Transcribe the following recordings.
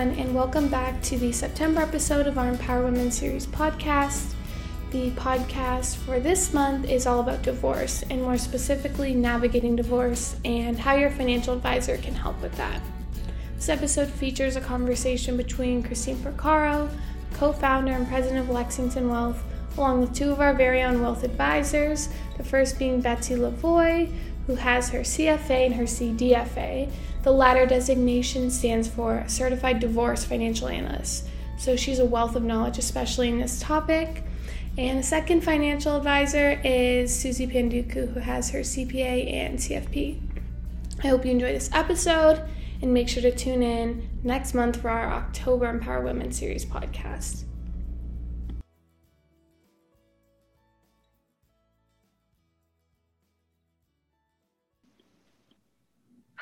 everyone, and welcome back to the September episode of our Empower Women series podcast. The podcast for this month is all about divorce, and more specifically, navigating divorce and how your financial advisor can help with that. This episode features a conversation between Christine Porcaro, co founder and president of Lexington Wealth, along with two of our very own wealth advisors, the first being Betsy Lavoie, who has her CFA and her CDFA the latter designation stands for Certified Divorce Financial Analyst. So she's a wealth of knowledge, especially in this topic. And the second financial advisor is Susie Panduku, who has her CPA and CFP. I hope you enjoy this episode and make sure to tune in next month for our October Empower Women series podcast.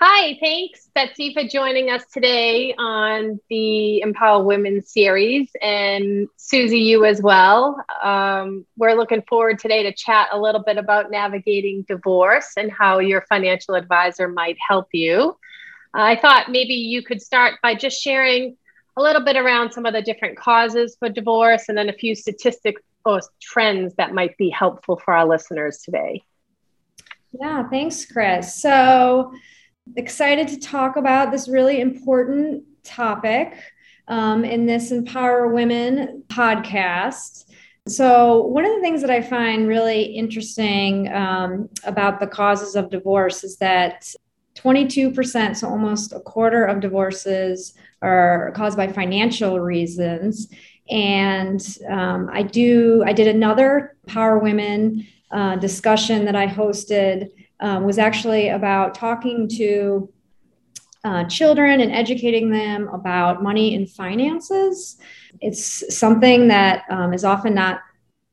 Hi, thanks, Betsy, for joining us today on the Empower Women series, and Susie, you as well. Um, we're looking forward today to chat a little bit about navigating divorce and how your financial advisor might help you. I thought maybe you could start by just sharing a little bit around some of the different causes for divorce and then a few statistics or trends that might be helpful for our listeners today. Yeah, thanks, Chris. So, excited to talk about this really important topic um, in this Empower Women podcast. So, one of the things that I find really interesting um, about the causes of divorce is that 22%, so almost a quarter of divorces, are caused by financial reasons. And um, I do, I did another Power Women uh, discussion that I hosted um, was actually about talking to uh, children and educating them about money and finances. It's something that um, is often not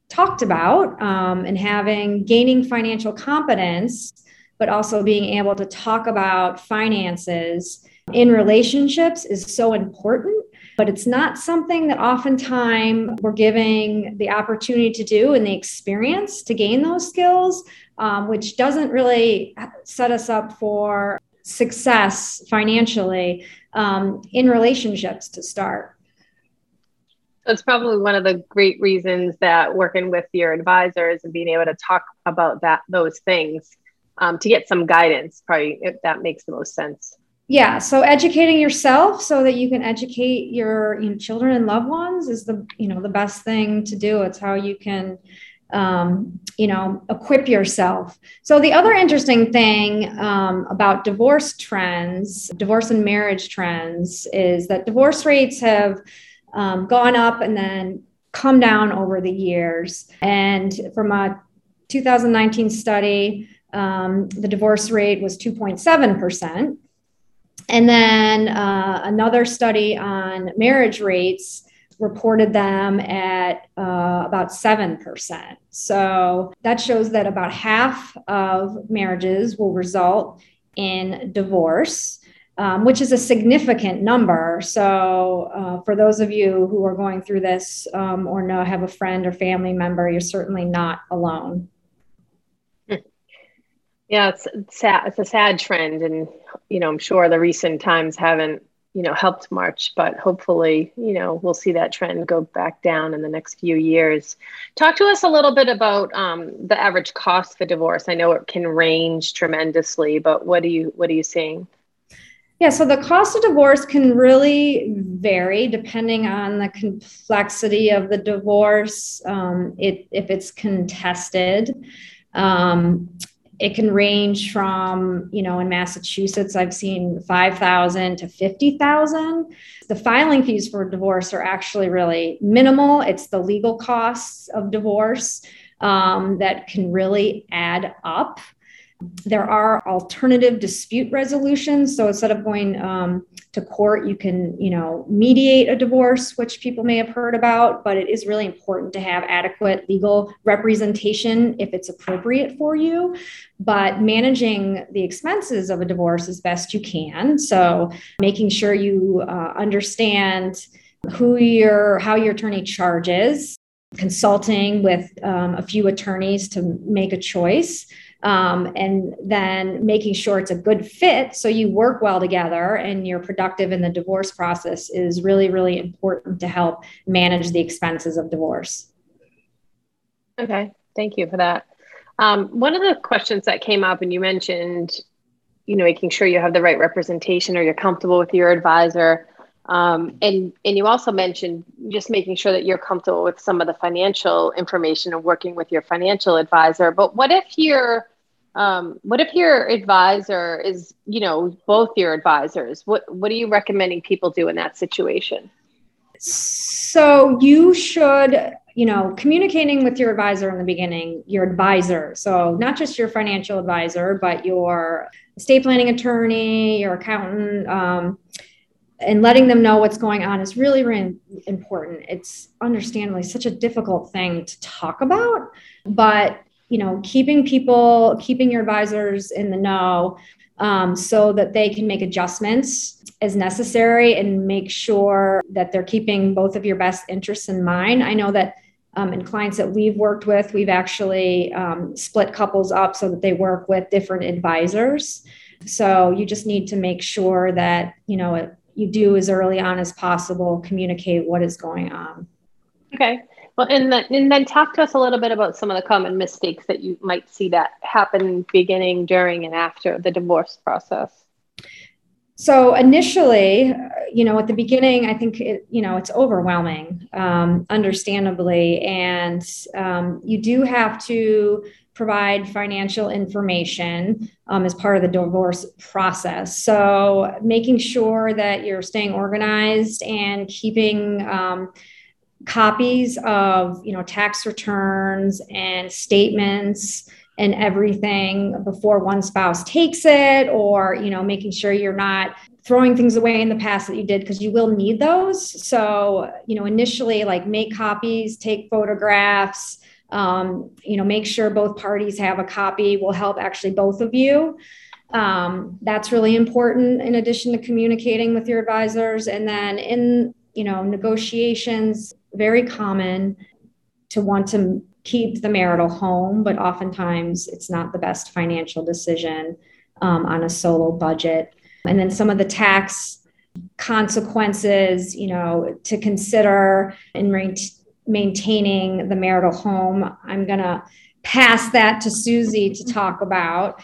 talked about, um, and having gaining financial competence, but also being able to talk about finances in relationships is so important but it's not something that oftentimes we're giving the opportunity to do and the experience to gain those skills um, which doesn't really set us up for success financially um, in relationships to start. That's probably one of the great reasons that working with your advisors and being able to talk about that those things um, to get some guidance probably if that makes the most sense yeah so educating yourself so that you can educate your you know, children and loved ones is the you know the best thing to do it's how you can um, you know, equip yourself. So, the other interesting thing um, about divorce trends, divorce and marriage trends, is that divorce rates have um, gone up and then come down over the years. And from a 2019 study, um, the divorce rate was 2.7%. And then uh, another study on marriage rates reported them at uh, about 7%. So that shows that about half of marriages will result in divorce. Um, which is a significant number. So, uh, for those of you who are going through this um, or know have a friend or family member, you're certainly not alone. Yeah, it's, it's sad. It's a sad trend, and you know, I'm sure the recent times haven't you know helped March, but hopefully you know we'll see that trend go back down in the next few years. Talk to us a little bit about um, the average cost for divorce. I know it can range tremendously, but what do you what are you seeing? Yeah, so the cost of divorce can really vary depending on the complexity of the divorce. Um, it, if it's contested, um, it can range from, you know, in Massachusetts, I've seen 5,000 to 50,000. The filing fees for divorce are actually really minimal. It's the legal costs of divorce um, that can really add up. There are alternative dispute resolutions. So instead of going um, to court, you can, you know, mediate a divorce, which people may have heard about, but it is really important to have adequate legal representation if it's appropriate for you. But managing the expenses of a divorce as best you can. So making sure you uh, understand who your how your attorney charges consulting with um, a few attorneys to make a choice um, and then making sure it's a good fit so you work well together and you're productive in the divorce process is really, really important to help manage the expenses of divorce. Okay, thank you for that. Um, one of the questions that came up, and you mentioned, you know, making sure you have the right representation or you're comfortable with your advisor. Um, and and you also mentioned just making sure that you're comfortable with some of the financial information and working with your financial advisor. But what if you're um, what if your advisor is, you know, both your advisors? What what are you recommending people do in that situation? So you should, you know, communicating with your advisor in the beginning, your advisor. So not just your financial advisor, but your estate planning attorney, your accountant. Um, and letting them know what's going on is really, really important. It's understandably such a difficult thing to talk about, but you know, keeping people, keeping your advisors in the know um, so that they can make adjustments as necessary and make sure that they're keeping both of your best interests in mind. I know that um, in clients that we've worked with, we've actually um, split couples up so that they work with different advisors. So you just need to make sure that you know you do as early on as possible communicate what is going on. Okay. Well, and then, and then talk to us a little bit about some of the common mistakes that you might see that happen beginning, during, and after the divorce process. So initially, you know, at the beginning, I think it, you know it's overwhelming, um, understandably, and um, you do have to provide financial information um, as part of the divorce process. So making sure that you're staying organized and keeping um, copies of you know tax returns and statements and everything before one spouse takes it or you know making sure you're not throwing things away in the past that you did because you will need those. So you know initially like make copies take photographs um, you know make sure both parties have a copy will help actually both of you. Um, that's really important in addition to communicating with your advisors. And then in you know negotiations very common to want to keep the marital home, but oftentimes it's not the best financial decision um, on a solo budget. And then some of the tax consequences, you know, to consider in maintaining the marital home. I'm going to pass that to Susie to talk about.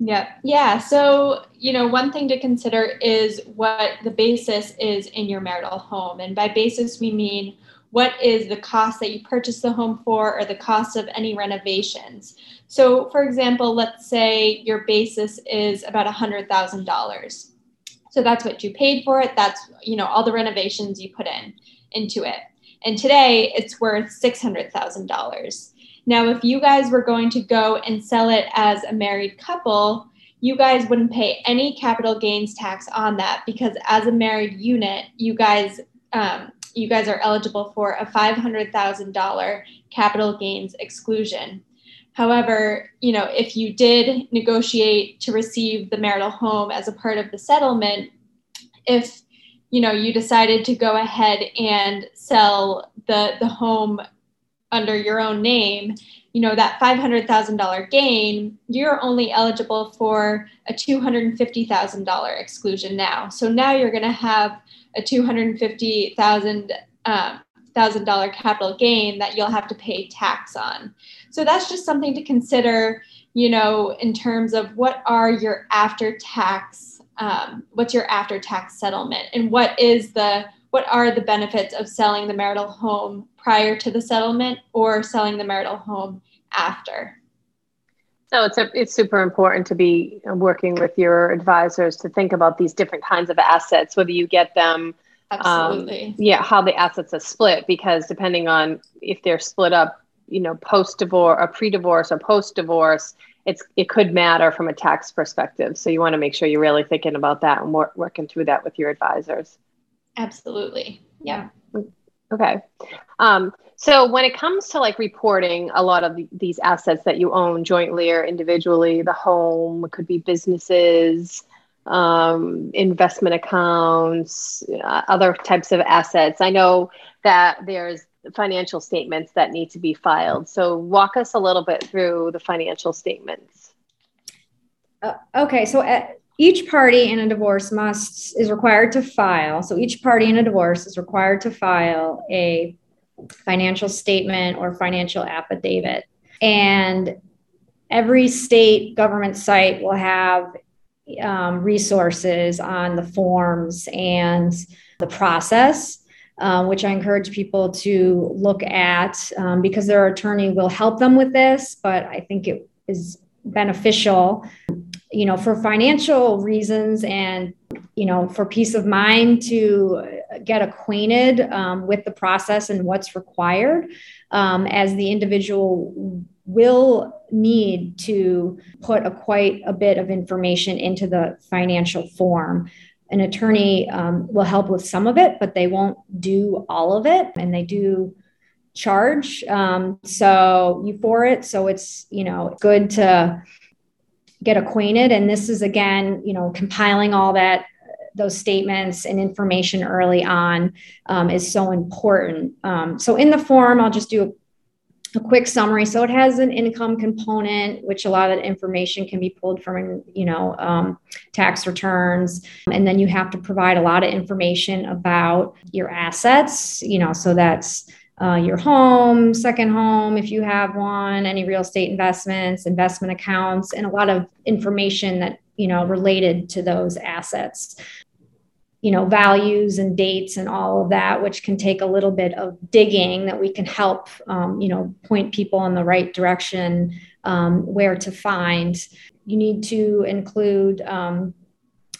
Yeah. Yeah. So, you know, one thing to consider is what the basis is in your marital home. And by basis, we mean what is the cost that you purchased the home for or the cost of any renovations. So, for example, let's say your basis is about $100,000. So that's what you paid for it. That's, you know, all the renovations you put in into it. And today it's worth $600,000. Now, if you guys were going to go and sell it as a married couple, you guys wouldn't pay any capital gains tax on that because as a married unit, you guys um, you guys are eligible for a $500,000 capital gains exclusion. However, you know, if you did negotiate to receive the marital home as a part of the settlement, if you know you decided to go ahead and sell the the home under your own name, you know that $500,000 gain, you're only eligible for a $250,000 exclusion now. So now you're going to have a $250,000 um, thousand dollar capital gain that you'll have to pay tax on. So that's just something to consider, you know, in terms of what are your after tax, um, what's your after tax settlement, and what is the what are the benefits of selling the marital home prior to the settlement or selling the marital home after. So it's a, it's super important to be working with your advisors to think about these different kinds of assets, whether you get them, um, absolutely, um, yeah, how the assets are split, because depending on if they're split up, you know, post divorce, or pre-divorce, or post-divorce, it's it could matter from a tax perspective. So you want to make sure you're really thinking about that and wor- working through that with your advisors. Absolutely, yeah. Okay. Um, so when it comes to like reporting a lot of the, these assets that you own jointly or individually, the home could be businesses, um, investment accounts, uh, other types of assets. I know that there's financial statements that need to be filed. So, walk us a little bit through the financial statements. Uh, okay, so at, uh, each party in a divorce must is required to file. So each party in a divorce is required to file a financial statement or financial affidavit. And every state government site will have um, resources on the forms and the process um, which I encourage people to look at um, because their attorney will help them with this. But I think it is beneficial, you know, for financial reasons and you know for peace of mind to get acquainted um, with the process and what's required um, as the individual will need to put a quite a bit of information into the financial form an attorney um, will help with some of it, but they won't do all of it. And they do charge um, so you for it. So it's, you know, good to get acquainted. And this is again, you know, compiling all that those statements and information early on um, is so important. Um, so in the form, I'll just do a a quick summary. So it has an income component, which a lot of information can be pulled from, you know, um, tax returns. And then you have to provide a lot of information about your assets, you know, so that's uh, your home, second home, if you have one, any real estate investments, investment accounts, and a lot of information that, you know, related to those assets. You know values and dates and all of that which can take a little bit of digging that we can help um, you know point people in the right direction um, where to find. You need to include um,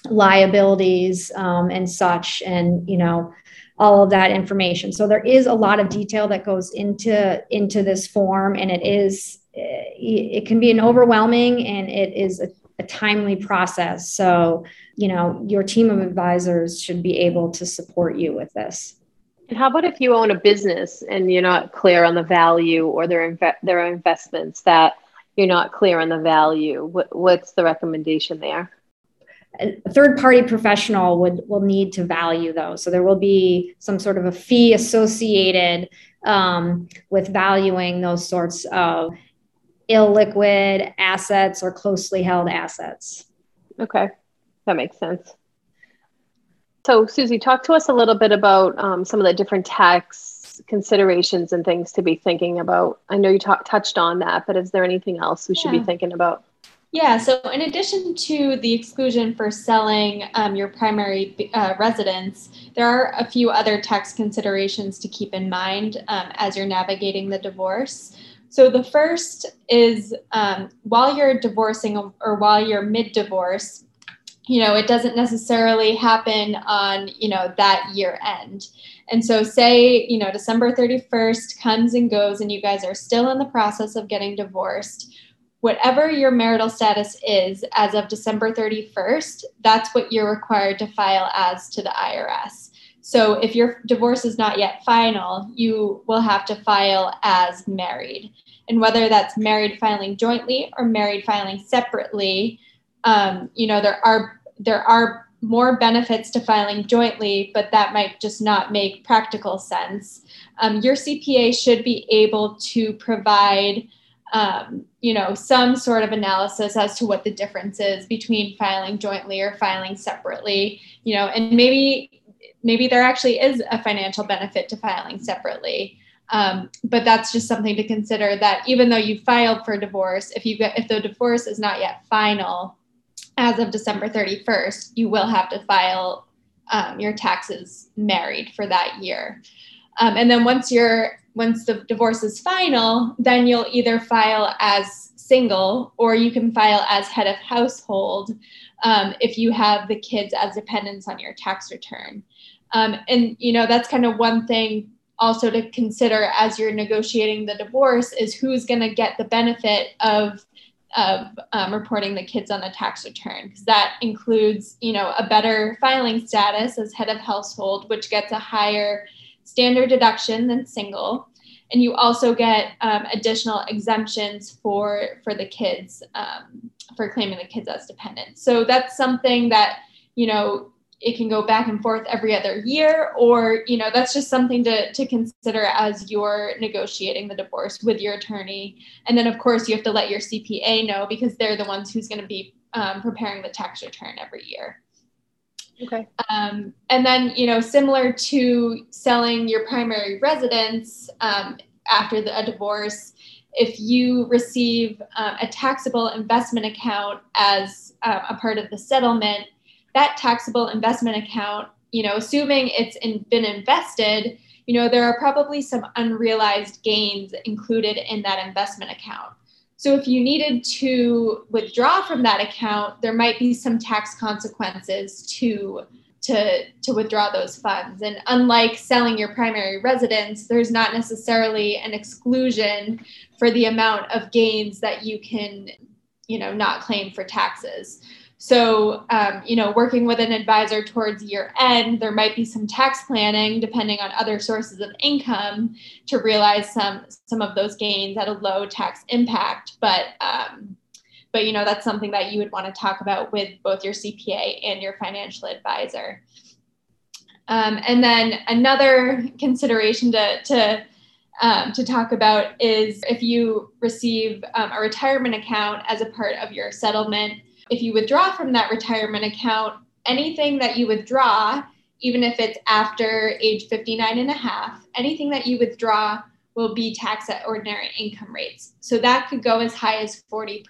liabilities um, and such and you know all of that information so there is a lot of detail that goes into into this form and it is eh, it can be an overwhelming and it is a a timely process. So, you know, your team of advisors should be able to support you with this. And how about if you own a business and you're not clear on the value or their inve- their investments that you're not clear on the value? What, what's the recommendation there? A third party professional would will need to value those. So there will be some sort of a fee associated um, with valuing those sorts of illiquid assets or closely held assets. Okay, that makes sense. So, Susie, talk to us a little bit about um, some of the different tax considerations and things to be thinking about. I know you t- touched on that, but is there anything else we should be thinking about? Yeah, so in addition to the exclusion for selling um, your primary uh, residence, there are a few other tax considerations to keep in mind um, as you're navigating the divorce. So the first is um, while you're divorcing or while you're mid divorce, you know, it doesn't necessarily happen on, you know, that year end. And so, say, you know, December 31st comes and goes, and you guys are still in the process of getting divorced. Whatever your marital status is as of December 31st, that's what you're required to file as to the IRS. So if your divorce is not yet final, you will have to file as married. And whether that's married filing jointly or married filing separately, um, you know, there are there are more benefits to filing jointly, but that might just not make practical sense. Um, your CPA should be able to provide, um, you know, some sort of analysis as to what the difference is between filing jointly or filing separately. You know, and maybe maybe there actually is a financial benefit to filing separately. Um, but that's just something to consider that even though you filed for divorce, if you get if the divorce is not yet final as of December 31st, you will have to file um, your taxes married for that year. Um, and then once you're once the divorce is final, then you'll either file as single or you can file as head of household um, if you have the kids as dependents on your tax return. Um, and you know that's kind of one thing also to consider as you're negotiating the divorce is who's going to get the benefit of of um, reporting the kids on the tax return because that includes you know a better filing status as head of household which gets a higher standard deduction than single. And you also get um, additional exemptions for for the kids um, for claiming the kids as dependents. So that's something that you know it can go back and forth every other year or you know that's just something to, to consider as you're negotiating the divorce with your attorney. And then of course you have to let your cpa know because they're the ones who's going to be um, preparing the tax return every year okay um, and then you know similar to selling your primary residence um, after the, a divorce if you receive uh, a taxable investment account as uh, a part of the settlement that taxable investment account, you know, assuming it's in, been invested, you know, there are probably some unrealized gains included in that investment account. So if you needed to withdraw from that account, there might be some tax consequences to to to withdraw those funds. And unlike selling your primary residence, there's not necessarily an exclusion for the amount of gains that you can, you know, not claim for taxes. So, um, you know, working with an advisor towards year end, there might be some tax planning depending on other sources of income to realize some some of those gains at a low tax impact. But um, but you know, that's something that you would want to talk about with both your CPA and your financial advisor. Um, and then another consideration to to um, to talk about is if you receive um, a retirement account as a part of your settlement if you withdraw from that retirement account, anything that you withdraw, even if it's after age 59 and a half, anything that you withdraw will be taxed at ordinary income rates. So that could go as high as 40%.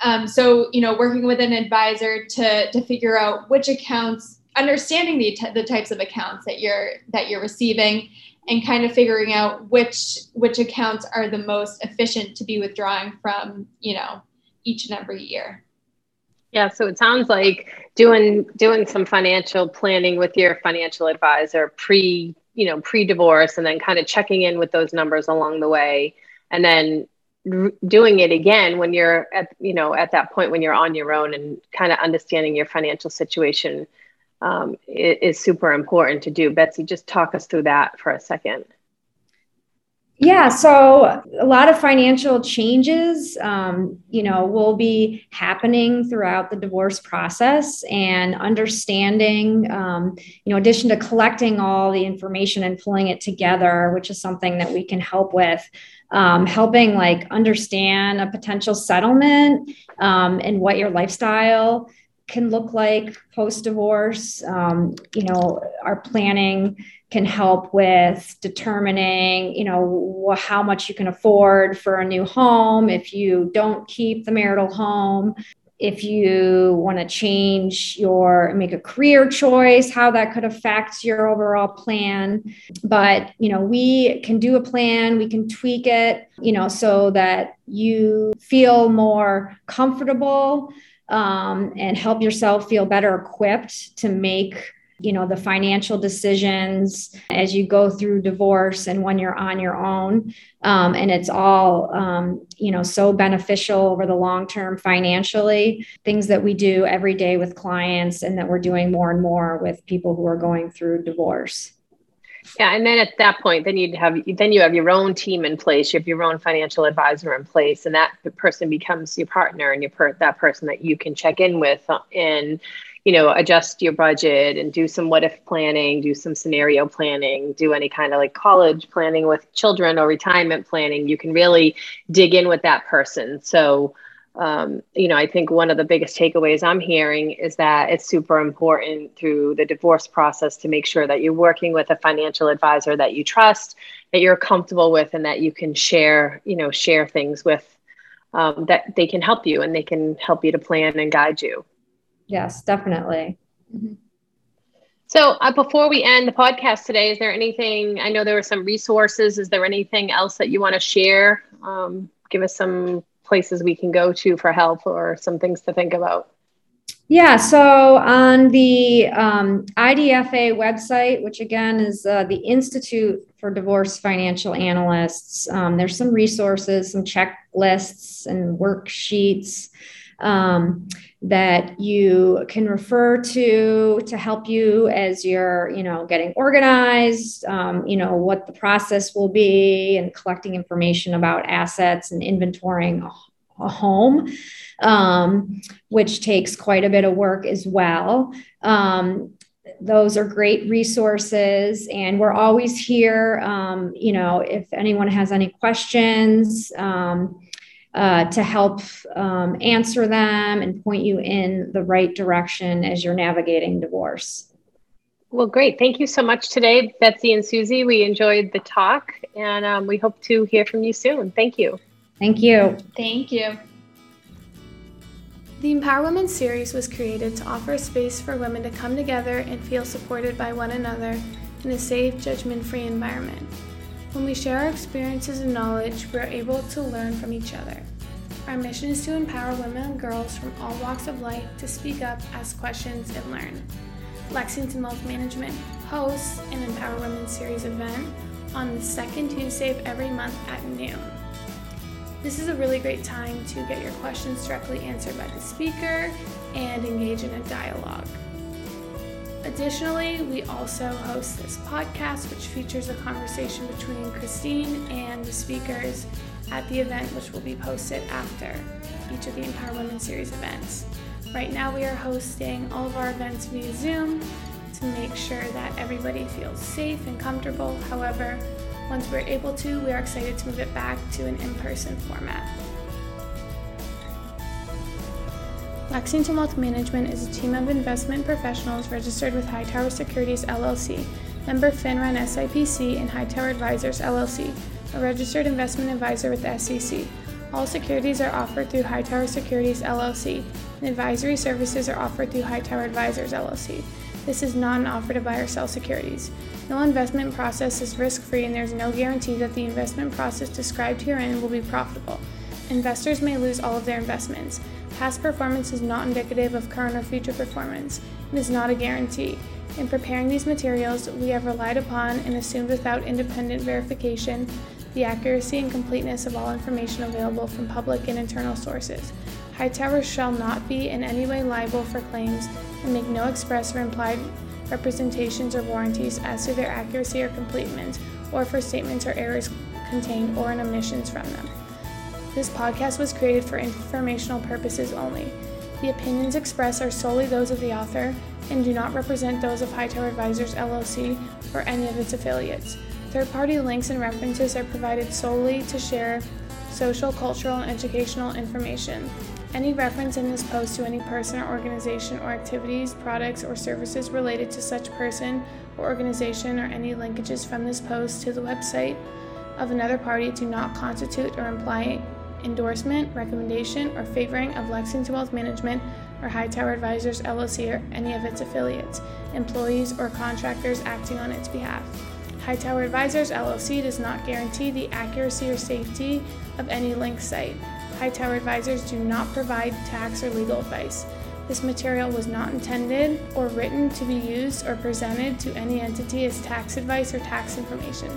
Um, so, you know, working with an advisor to, to figure out which accounts, understanding the, the types of accounts that you're that you're receiving and kind of figuring out which which accounts are the most efficient to be withdrawing from, you know, each and every year. Yeah, so it sounds like doing doing some financial planning with your financial advisor pre, you know, pre-divorce and then kind of checking in with those numbers along the way and then doing it again when you're at you know at that point when you're on your own and kind of understanding your financial situation um, is, is super important to do. Betsy, just talk us through that for a second. Yeah, so a lot of financial changes, um, you know, will be happening throughout the divorce process, and understanding, um, you know, addition to collecting all the information and pulling it together, which is something that we can help with. Um, helping like understand a potential settlement um, and what your lifestyle can look like post divorce. Um, you know, our planning can help with determining, you know, how much you can afford for a new home if you don't keep the marital home. If you want to change your make a career choice, how that could affect your overall plan. But, you know, we can do a plan, we can tweak it, you know, so that you feel more comfortable um, and help yourself feel better equipped to make you know the financial decisions as you go through divorce and when you're on your own. Um, and it's all um, you know so beneficial over the long term financially. Things that we do every day with clients and that we're doing more and more with people who are going through divorce yeah, and then at that point, then you'd have then you have your own team in place. You have your own financial advisor in place, and that person becomes your partner and your per- that person that you can check in with uh, and you know adjust your budget and do some what if planning, do some scenario planning, do any kind of like college planning with children or retirement planning. You can really dig in with that person. So um, you know, I think one of the biggest takeaways I'm hearing is that it's super important through the divorce process to make sure that you're working with a financial advisor that you trust, that you're comfortable with, and that you can share, you know, share things with um, that they can help you and they can help you to plan and guide you. Yes, definitely. Mm-hmm. So, uh, before we end the podcast today, is there anything? I know there were some resources. Is there anything else that you want to share? Um, give us some places we can go to for help or some things to think about? Yeah, so on the um, IDFA website, which again is uh, the Institute for Divorce Financial Analysts, um, there's some resources, some checklists, and worksheets um, that you can refer to to help you as you're you know getting organized um, you know what the process will be and collecting information about assets and inventorying a home, um, which takes quite a bit of work as well. Um, those are great resources, and we're always here. Um, you know, if anyone has any questions, um, uh, to help um, answer them and point you in the right direction as you're navigating divorce. Well, great. Thank you so much today, Betsy and Susie. We enjoyed the talk and um, we hope to hear from you soon. Thank you. Thank you. Thank you. The Empower Women series was created to offer a space for women to come together and feel supported by one another in a safe, judgment free environment. When we share our experiences and knowledge, we are able to learn from each other. Our mission is to empower women and girls from all walks of life to speak up, ask questions, and learn. Lexington Wealth Management hosts an Empower Women Series event on the second Tuesday of every month at noon. This is a really great time to get your questions directly answered by the speaker and engage in a dialogue. Additionally, we also host this podcast, which features a conversation between Christine and the speakers at the event, which will be posted after each of the Empower Women Series events. Right now, we are hosting all of our events via Zoom to make sure that everybody feels safe and comfortable. However, once we're able to, we are excited to move it back to an in person format. Lexington Wealth Management is a team of investment professionals registered with Hightower Securities LLC, member FINRA and SIPC, and Hightower Advisors LLC, a registered investment advisor with the SEC. All securities are offered through Hightower Securities LLC, and advisory services are offered through Hightower Advisors LLC. This is not an offer to buy or sell securities. No investment process is risk free, and there is no guarantee that the investment process described herein will be profitable. Investors may lose all of their investments. Past performance is not indicative of current or future performance and is not a guarantee. In preparing these materials, we have relied upon and assumed without independent verification the accuracy and completeness of all information available from public and internal sources. Hightower shall not be in any way liable for claims and make no express or implied representations or warranties as to their accuracy or completeness, or for statements or errors contained or in omissions from them. This podcast was created for informational purposes only. The opinions expressed are solely those of the author and do not represent those of Hightower Advisors LLC or any of its affiliates. Third party links and references are provided solely to share social, cultural, and educational information. Any reference in this post to any person or organization or activities, products, or services related to such person or organization or any linkages from this post to the website of another party do not constitute or imply endorsement, recommendation, or favoring of Lexington Wealth Management or Hightower Advisors LLC or any of its affiliates, employees, or contractors acting on its behalf. Hightower Advisors LLC does not guarantee the accuracy or safety of any link site. Hightower Advisors do not provide tax or legal advice. This material was not intended or written to be used or presented to any entity as tax advice or tax information.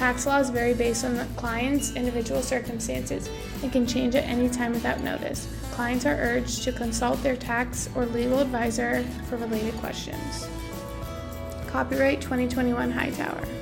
Tax laws vary based on the client's individual circumstances and can change at any time without notice. Clients are urged to consult their tax or legal advisor for related questions. Copyright 2021 Hightower.